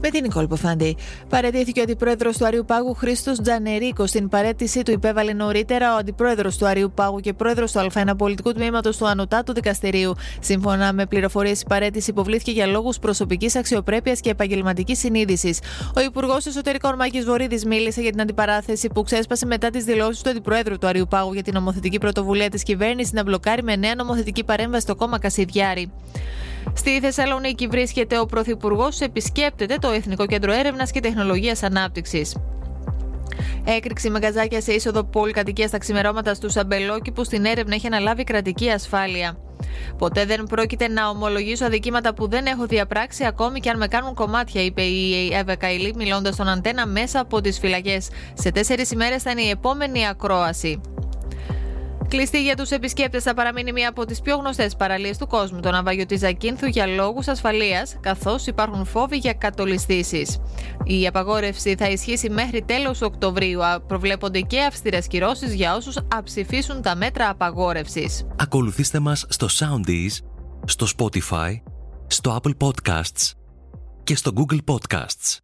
Με την Νικόλ Ποφάντη. Παρετήθηκε ο αντιπρόεδρος του Αριού Πάγου Χρήστος Τζανερίκο. Στην παρέτησή του υπέβαλε νωρίτερα ο αντιπρόεδρος του Αριού Πάγου και πρόεδρος του Α1 Πολιτικού Τμήματος του Ανωτάτου Δικαστηρίου. Σύμφωνα με πληροφορίες, η παρέτηση υποβλήθηκε για λόγους προσωπικής αξιοπρέπειας και επαγγελματικής συνείδησης. Ο Υπουργός Εσωτερικών Μάκης Βορύδης μίλησε για την αντιπαράθεση που ξέσπασε μετά τις δηλώσεις του αντιπρόεδρου του Αριού Πάγου για την νομοθετική πρωτοβουλία της κυβέρνησης να μπλοκάρει με νέα νομοθετική παρέμβαση στο κόμμα Κασιδιάρη. Στη Θεσσαλονίκη βρίσκεται ο Πρωθυπουργός, επισκέπτεται το Εθνικό Κέντρο Έρευνας και Τεχνολογίας Ανάπτυξης. Έκρηξη με καζάκια σε είσοδο πολυκατοικίας στα ξημερώματα στους που στην έρευνα έχει αναλάβει κρατική ασφάλεια. Ποτέ δεν πρόκειται να ομολογήσω αδικήματα που δεν έχω διαπράξει, ακόμη και αν με κάνουν κομμάτια, είπε η Εύα Καηλή, μιλώντας στον Αντένα μέσα από τις φυλακές. Σε τέσσερις ημέρες θα είναι η επόμενη ακρόαση. Κλειστή για τους επισκέπτες θα παραμείνει μία από τις πιο γνωστές παραλίες του κόσμου, το ναυάγιο της Ζακίνθου, για λόγους ασφαλείας, καθώς υπάρχουν φόβοι για κατολιστήσεις. Η απαγόρευση θα ισχύσει μέχρι τέλος Οκτωβρίου. Προβλέπονται και αυστηρές κυρώσεις για όσους αψηφίσουν τα μέτρα απαγόρευσης. Ακολουθήστε μας στο Soundees, στο Spotify, στο Apple Podcasts και στο Google Podcasts.